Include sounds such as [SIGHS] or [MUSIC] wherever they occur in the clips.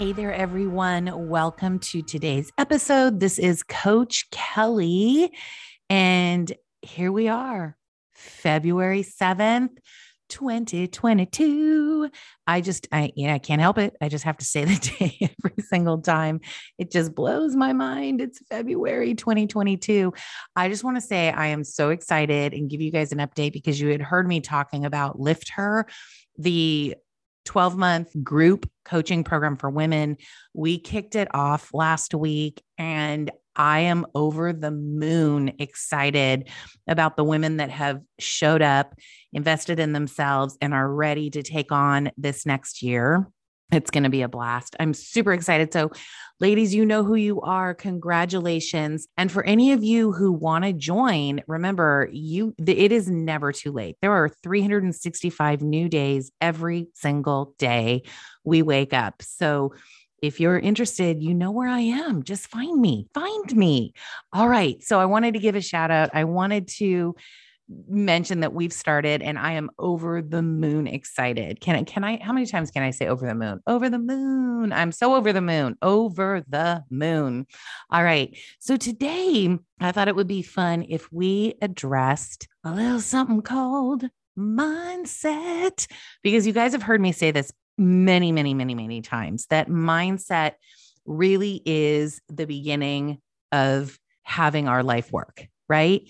Hey there, everyone. Welcome to today's episode. This is Coach Kelly, and here we are, February 7th. 2022. I just, I, yeah, I can't help it. I just have to say [LAUGHS] the day every single time. It just blows my mind. It's February 2022. I just want to say I am so excited and give you guys an update because you had heard me talking about Lift Her, the 12 month group coaching program for women. We kicked it off last week and I am over the moon excited about the women that have showed up, invested in themselves, and are ready to take on this next year. It's going to be a blast. I'm super excited. So, ladies, you know who you are. Congratulations. And for any of you who want to join, remember, you it is never too late. There are 365 new days every single day we wake up. So, if you're interested, you know where I am. Just find me. Find me. All right. So, I wanted to give a shout out. I wanted to mention that we've started and I am over the moon excited. Can I, can I, how many times can I say over the moon? Over the moon. I'm so over the moon, over the moon. All right. So today I thought it would be fun if we addressed a little something called mindset because you guys have heard me say this many, many, many, many times that mindset really is the beginning of having our life work, right?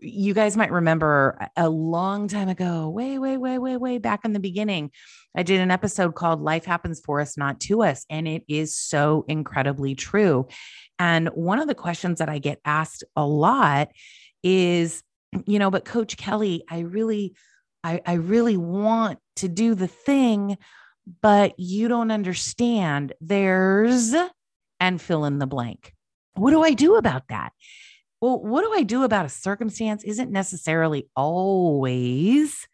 You guys might remember a long time ago, way, way, way, way, way back in the beginning, I did an episode called Life Happens for Us, Not to Us. And it is so incredibly true. And one of the questions that I get asked a lot is, you know, but Coach Kelly, I really, I, I really want to do the thing, but you don't understand. There's, and fill in the blank. What do I do about that? Well, what do I do about a circumstance isn't necessarily always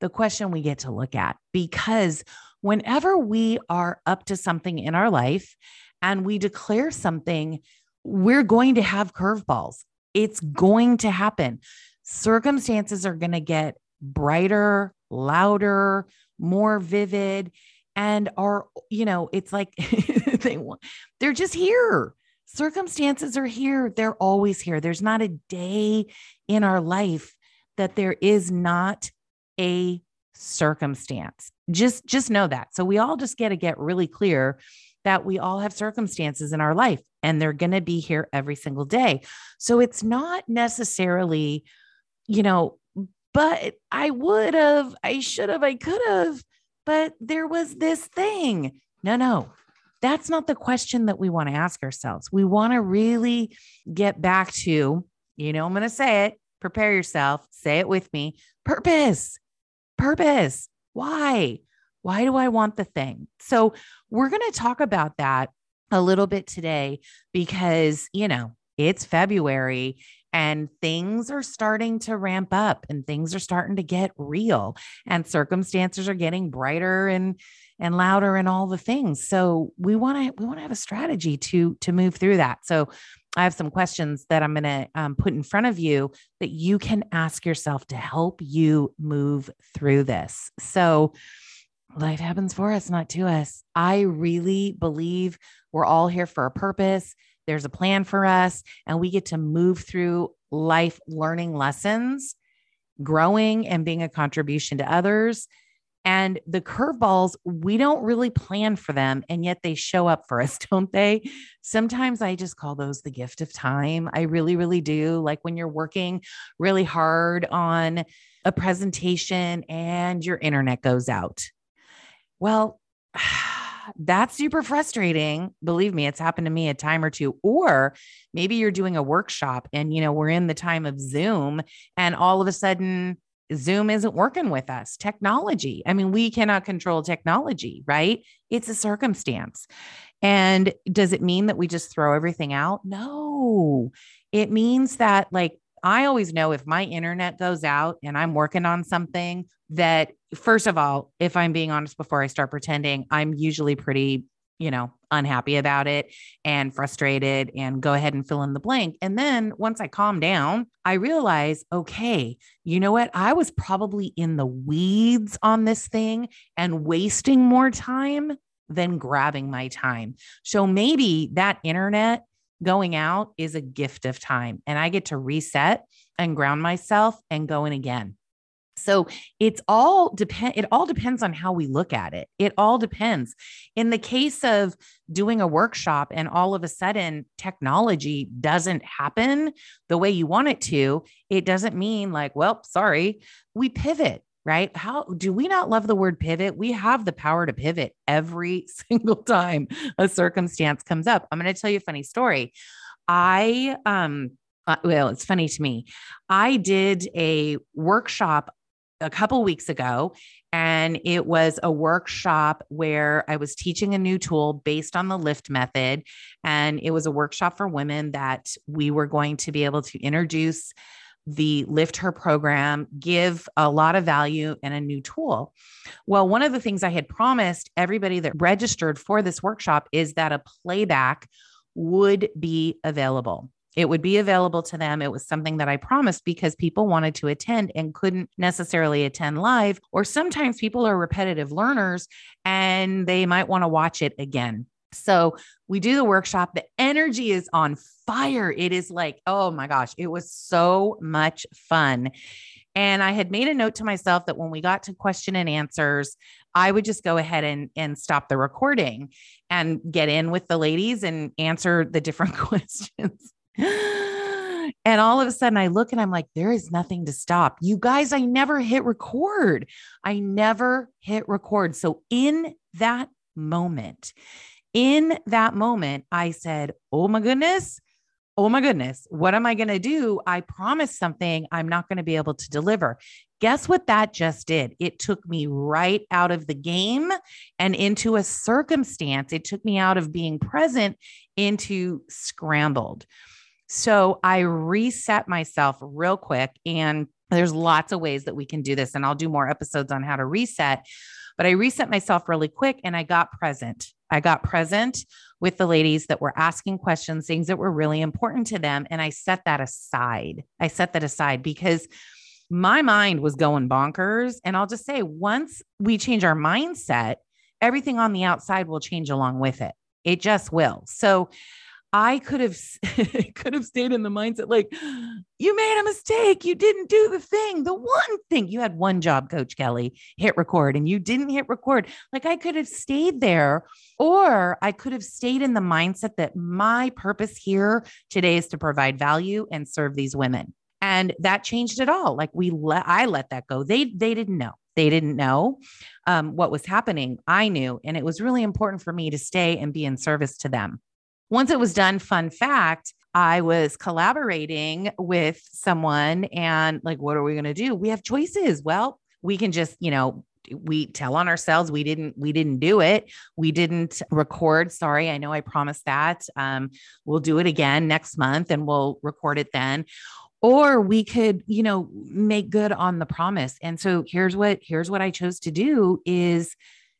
the question we get to look at because whenever we are up to something in our life and we declare something, we're going to have curveballs. It's going to happen. Circumstances are going to get brighter, louder, more vivid and are you know it's like [LAUGHS] they want they're just here circumstances are here. They're always here. There's not a day in our life that there is not a circumstance. Just just know that. So we all just get to get really clear that we all have circumstances in our life and they're going to be here every single day. So it's not necessarily you know, but I would have, I should have, I could have, but there was this thing. No, no. That's not the question that we want to ask ourselves. We want to really get back to, you know, I'm going to say it, prepare yourself, say it with me purpose, purpose. Why? Why do I want the thing? So, we're going to talk about that a little bit today because, you know, it's February and things are starting to ramp up and things are starting to get real and circumstances are getting brighter and and louder and all the things. So we want to we want to have a strategy to to move through that. So I have some questions that I'm going to um, put in front of you that you can ask yourself to help you move through this. So life happens for us, not to us. I really believe we're all here for a purpose. There's a plan for us, and we get to move through life learning lessons, growing and being a contribution to others and the curveballs, we don't really plan for them, and yet they show up for [LAUGHS] us, don't they? Sometimes I just call those the gift of time. I really, really do. Like when you're working really hard on a presentation and your internet goes out. Well, [SIGHS] that's super frustrating. Believe me, it's happened to me a time or two. Or maybe you're doing a workshop and, you know, we're in the time of Zoom and all of a sudden Zoom isn't working with us. Technology. I mean, we cannot control technology, right? It's a circumstance. And does it mean that we just throw everything out? No. It means that, like, I always know if my internet goes out and I'm working on something that, first of all, if I'm being honest before I start pretending, I'm usually pretty, you know, unhappy about it and frustrated and go ahead and fill in the blank. And then once I calm down, I realize, okay, you know what? I was probably in the weeds on this thing and wasting more time than grabbing my time. So maybe that internet going out is a gift of time and I get to reset and ground myself and go in again. So it's all depend it all depends on how we look at it. It all depends. In the case of doing a workshop and all of a sudden technology doesn't happen the way you want it to, it doesn't mean like, well, sorry, we pivot right? How do we not love the word pivot? We have the power to pivot every [LAUGHS] single time a circumstance comes up. I'm going to tell you a funny story. I, um, uh, well, it's funny to me. I did a workshop a couple weeks ago and it was a workshop where I was teaching a new tool based on the lift method and it was a workshop for women that we were going to be able to introduce the Lift Her program, give a lot of value and a new tool. Well, one of the things I had promised everybody that registered for this workshop is that a playback would be available. It would be available to them. It was something that I promised because people wanted to attend and couldn't necessarily attend live. Or sometimes people are repetitive learners and they might want to watch it again. So we do the workshop. The energy is on fire. It is like, oh my gosh, it was so much fun. And I had made a note to myself that when we got to question and answers, I would just go ahead and, and stop the recording and get in with the ladies and answer the different [LAUGHS] questions. and all of a sudden I look and I'm like, there is nothing to stop. You guys, I never hit record. I never hit record. So in that moment, in that moment, I said, Oh my goodness. Oh my goodness. What am I going to do? I promised something I'm not going to be able to deliver. Guess what that just did? It took me right out of the game and into a circumstance. It took me out of being present into scrambled. So I reset myself real quick. And there's lots of ways that we can do this. And I'll do more episodes on how to reset. But I reset myself really quick and I got present. I got present with the ladies that were asking questions, things that were really important to them. And I set that aside. I set that aside because my mind was going bonkers. And I'll just say, once we change our mindset, everything on the outside will change along with it. It just will. So I could have [LAUGHS] could have stayed in the mindset like you made a mistake. You didn't do the thing. The one thing you had one job, Coach Kelly, hit record and you didn't hit record. Like I could have stayed there or I could have stayed in the mindset that my purpose here today is to provide value and serve these women. And that changed it all. Like we let I let that go. They they didn't know. They didn't know um, what was happening. I knew, and it was really important for me to stay and be in service to them. Once it was done, fun fact, I was collaborating with someone and like, what are we going to do? We have choices. Well, we can just, you know, we tell on ourselves. We didn't we didn't do it. We didn't record. Sorry i know i promised that. Um, we'll do it again next month and we'll record it then. Or we could you know make good on the promise. And so here's what here's what i chose to do is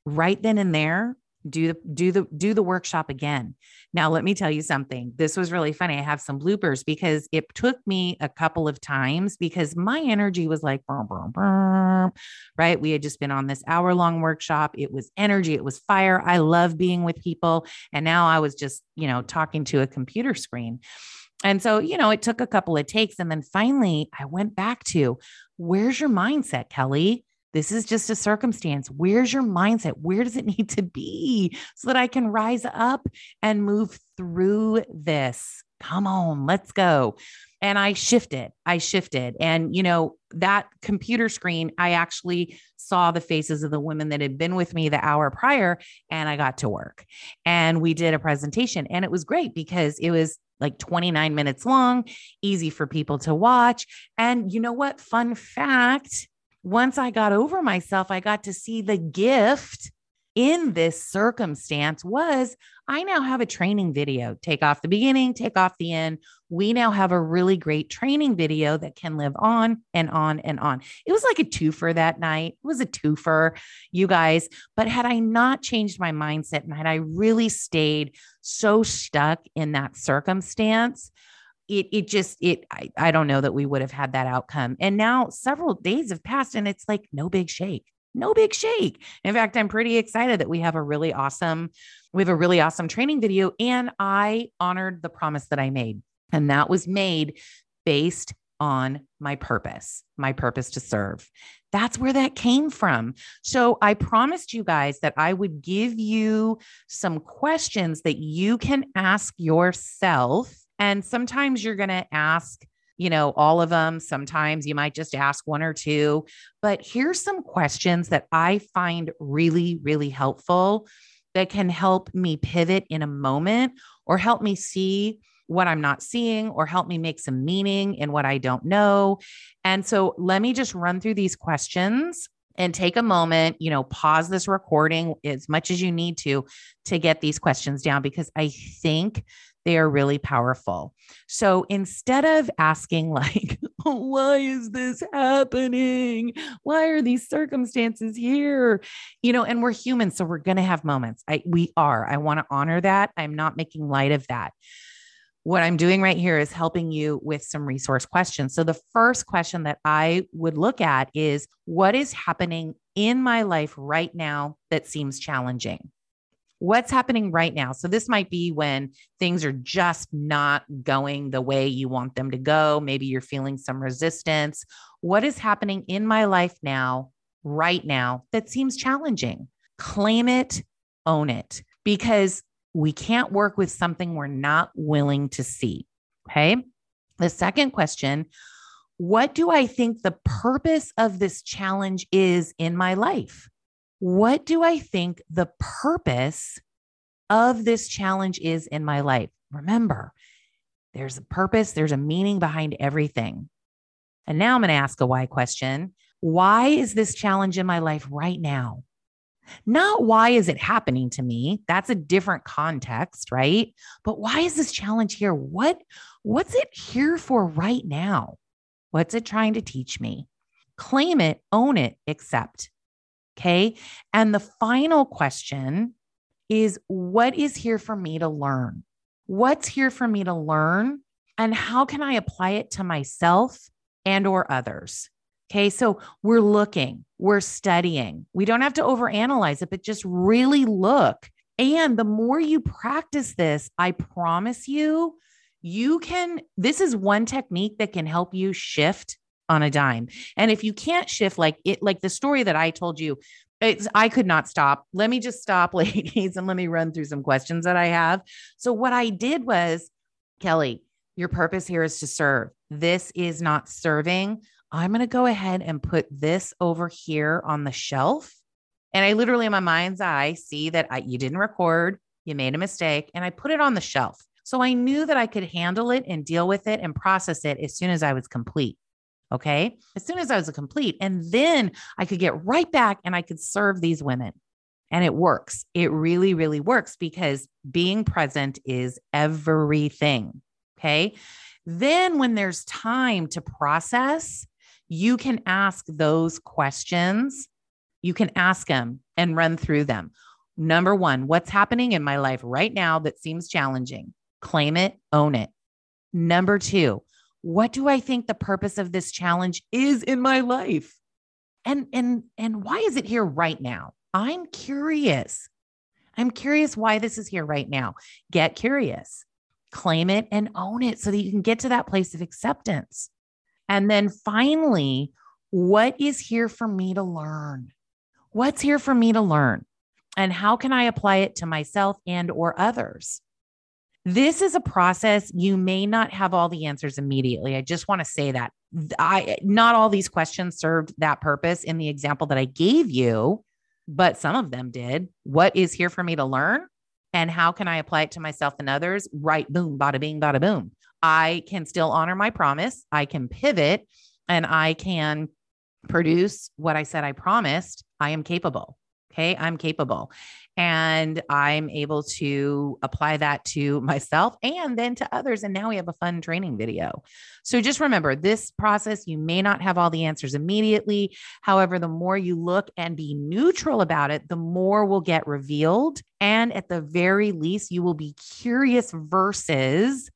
right then and there do the do the do the workshop again. Now let me tell you something. This was really funny. I have some bloopers because it took me a couple of times because my energy was like burr, burr, burr, right? We had just been on this hour long workshop. It was energy. It was fire. I love being with people. And now i was just you know talking to a computer screen. And so, you know, it took a couple of takes. And then finally, I went back to where's your mindset, Kelly? This is just a circumstance. Where's your mindset? Where does it [LAUGHS] need to be so that I can rise up and move through this? Come on, let's go. and I shifted. I shifted. And, you know, that computer screen, I actually saw the faces of the women that had been with me the hour prior, and I got to work. And we did a presentation, and it was great because it was like 29 minutes long, easy for people to watch. And you know what? Fun fact once I got over myself, I got to see the gift in this circumstance was I now have a training video. Take off the beginning, take off the end. We now have a really great training video that can live on and on and on. It was like a twofer that night. It was a twofer, you guys. But had I not changed my mindset and had I really stayed so stuck in that circumstance, it it just it I, I don't know that we would have had that outcome. And now several days have passed and it's like no big shake no big shake. In fact, I'm pretty excited that we have a really awesome, we have a really awesome training video. And I honored the promise that I made. And that was made based on my purpose, my purpose to serve. That's where that came from. So I promised you guys that I would give you some questions that you can ask yourself. And sometimes you're going to ask you know, all of them. Sometimes you might just ask one or two. But here's some questions that I find really, really helpful that can help me pivot in a moment or help me see what I'm not seeing or help me make some meaning in what I don't know. And so let me just run through these questions and take a moment, you know, pause this recording as much as you need to to get these questions down because I think they are really powerful. So instead of asking, like, [LAUGHS] why is this happening? Why are these circumstances here? You know, and we're human. So we're going to have moments. I, we are. I want to honor that. I'm not making light of that. What I'm doing right here is helping you with some resource questions. So, the first question that I would look at is what is happening in my life right now that seems challenging? What's happening right now. So, this might be when things are just not going the way you want them to go. Maybe you're feeling some resistance. What is happening in my life now, right now, that seems challenging? Claim it, own it, because we can't work with something we're not willing to see. Okay. The second question What do I think the purpose of this challenge is in my life? What do I think the purpose of this challenge is in my life? Remember, there's a purpose, there's a meaning behind everything. And now I'm going to ask a why question. Why is this challenge in my life right now? Not why is it happening to me? That's a different context, right? But why is this challenge here? What what's it here for right now? What's it trying to teach me? Claim it, own it, accept. Okay. And the final question is what is here for me to learn? What's here for me to learn? And how can I apply it to myself and or others? Okay, so we're looking, we're studying. We don't have to overanalyze it, but just really look. And the more you practice this, I promise you, you can. This is one technique that can help you shift on a dime. And if you can't shift like it, like the story that I told you, it's, I could not stop. Let me just stop, [LAUGHS] ladies, and let me run through some questions that I have. So, what I did was, Kelly, your purpose here is to serve. This is not serving. I'm going to go ahead and put this over here on the shelf. And I literally, in my mind's eye, see that I, you didn't record, you made a mistake, and I put it on the shelf. So I knew that I could handle it and deal with it and process it as soon as I was complete. Okay. As soon as I was a complete, and then I could get right back and I could serve these women. And it works. It really, really works because being present is everything. Okay. Then, when there's time to process, you can ask those questions. You can ask them and run through them. Number one, what's happening in my life right now that seems challenging? Claim it, own it. Number two, what do I think the purpose of this challenge is in my life? And and and why is it here right now? I'm curious. I'm curious why this is here right now. Get curious. Claim it and own it so that you can get to that place of acceptance. And then finally, what is here for me to learn? What's here for me to learn? And how can I apply it to myself and or others? This is a process. You may not have all the answers immediately. I just want to say that I not all these questions served that purpose in the example that I gave you, but some of them did. What is here for me to learn? And how can I apply it to myself and others? Right, boom, bada bing, bada boom. I can still honor my promise. I can pivot and I can produce what I said I promised. I am capable. Okay. I'm capable. And I'm able to apply that to [LAUGHS] myself and then to others. And now we have a fun training video. So just remember this process, you may not have all the answers immediately. However, the more you look and be neutral about it, the more will get revealed. And at the very least, you will be curious versus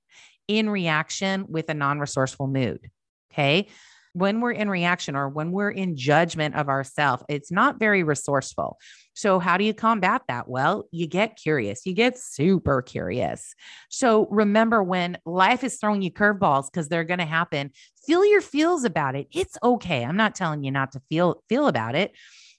in reaction with a non resourceful mood. Okay when we're in reaction or when we're in judgment of ourselves, it's not very resourceful. So, how do you combat that? Well, you get curious, you get super curious. So, remember when life is throwing you curveballs because they're going to happen, feel your feels about it. It's okay. I'm not telling you not to feel feel about it.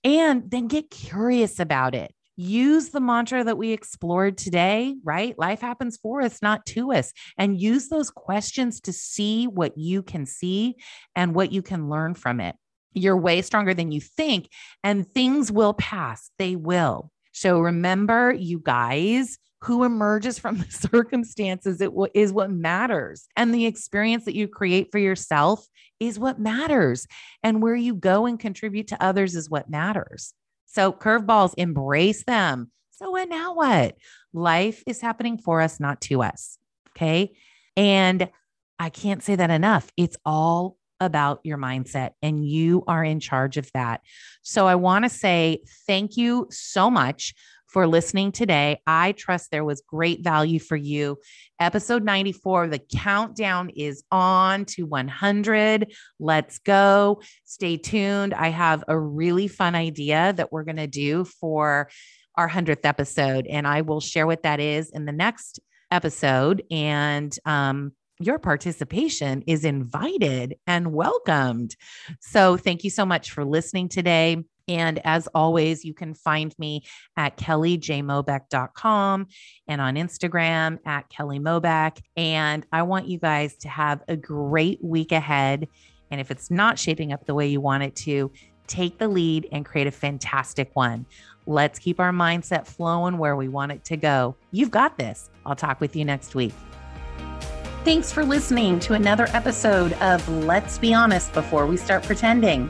And then get curious about it use the mantra that we explored today, right? Life happens for us, not to us. And use those questions to see what you can see and what you can learn from it. You're way stronger than you think, and things will pass. They will. So remember, you guys, who emerges from [LAUGHS] the circumstances it w- is what matters. And the experience that you create for yourself is what matters. And where you go and contribute to others is what matters. So, curveballs, embrace them. So, what now what? Life is happening for us, not to us. Okay. And I can't say that enough. It's all about your mindset, and you are in charge of that. So, I want to say thank you so much for listening today. I trust there was great value for you. Episode 94, the countdown is on to 100. Let's go. Stay tuned. I have a really fun idea that we're going to do for our 100th episode, and I will share what that is in the next episode. And, um, your participation is invited and welcomed. So, thank you so much for listening today. And as always, you can find me at kellyjmobeck.com and on Instagram at Kelly Mobeck. And I want you guys to have a great week ahead. And if it's not shaping up the way you want it to, take the lead and create a fantastic one. Let's keep our mindset flowing where we want it to go. You've got this. I'll talk with you next week. Thanks for listening to another episode of Let's Be Honest Before We Start Pretending.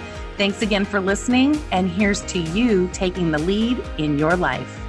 Thanks again for listening, and here's to you taking the lead in your life.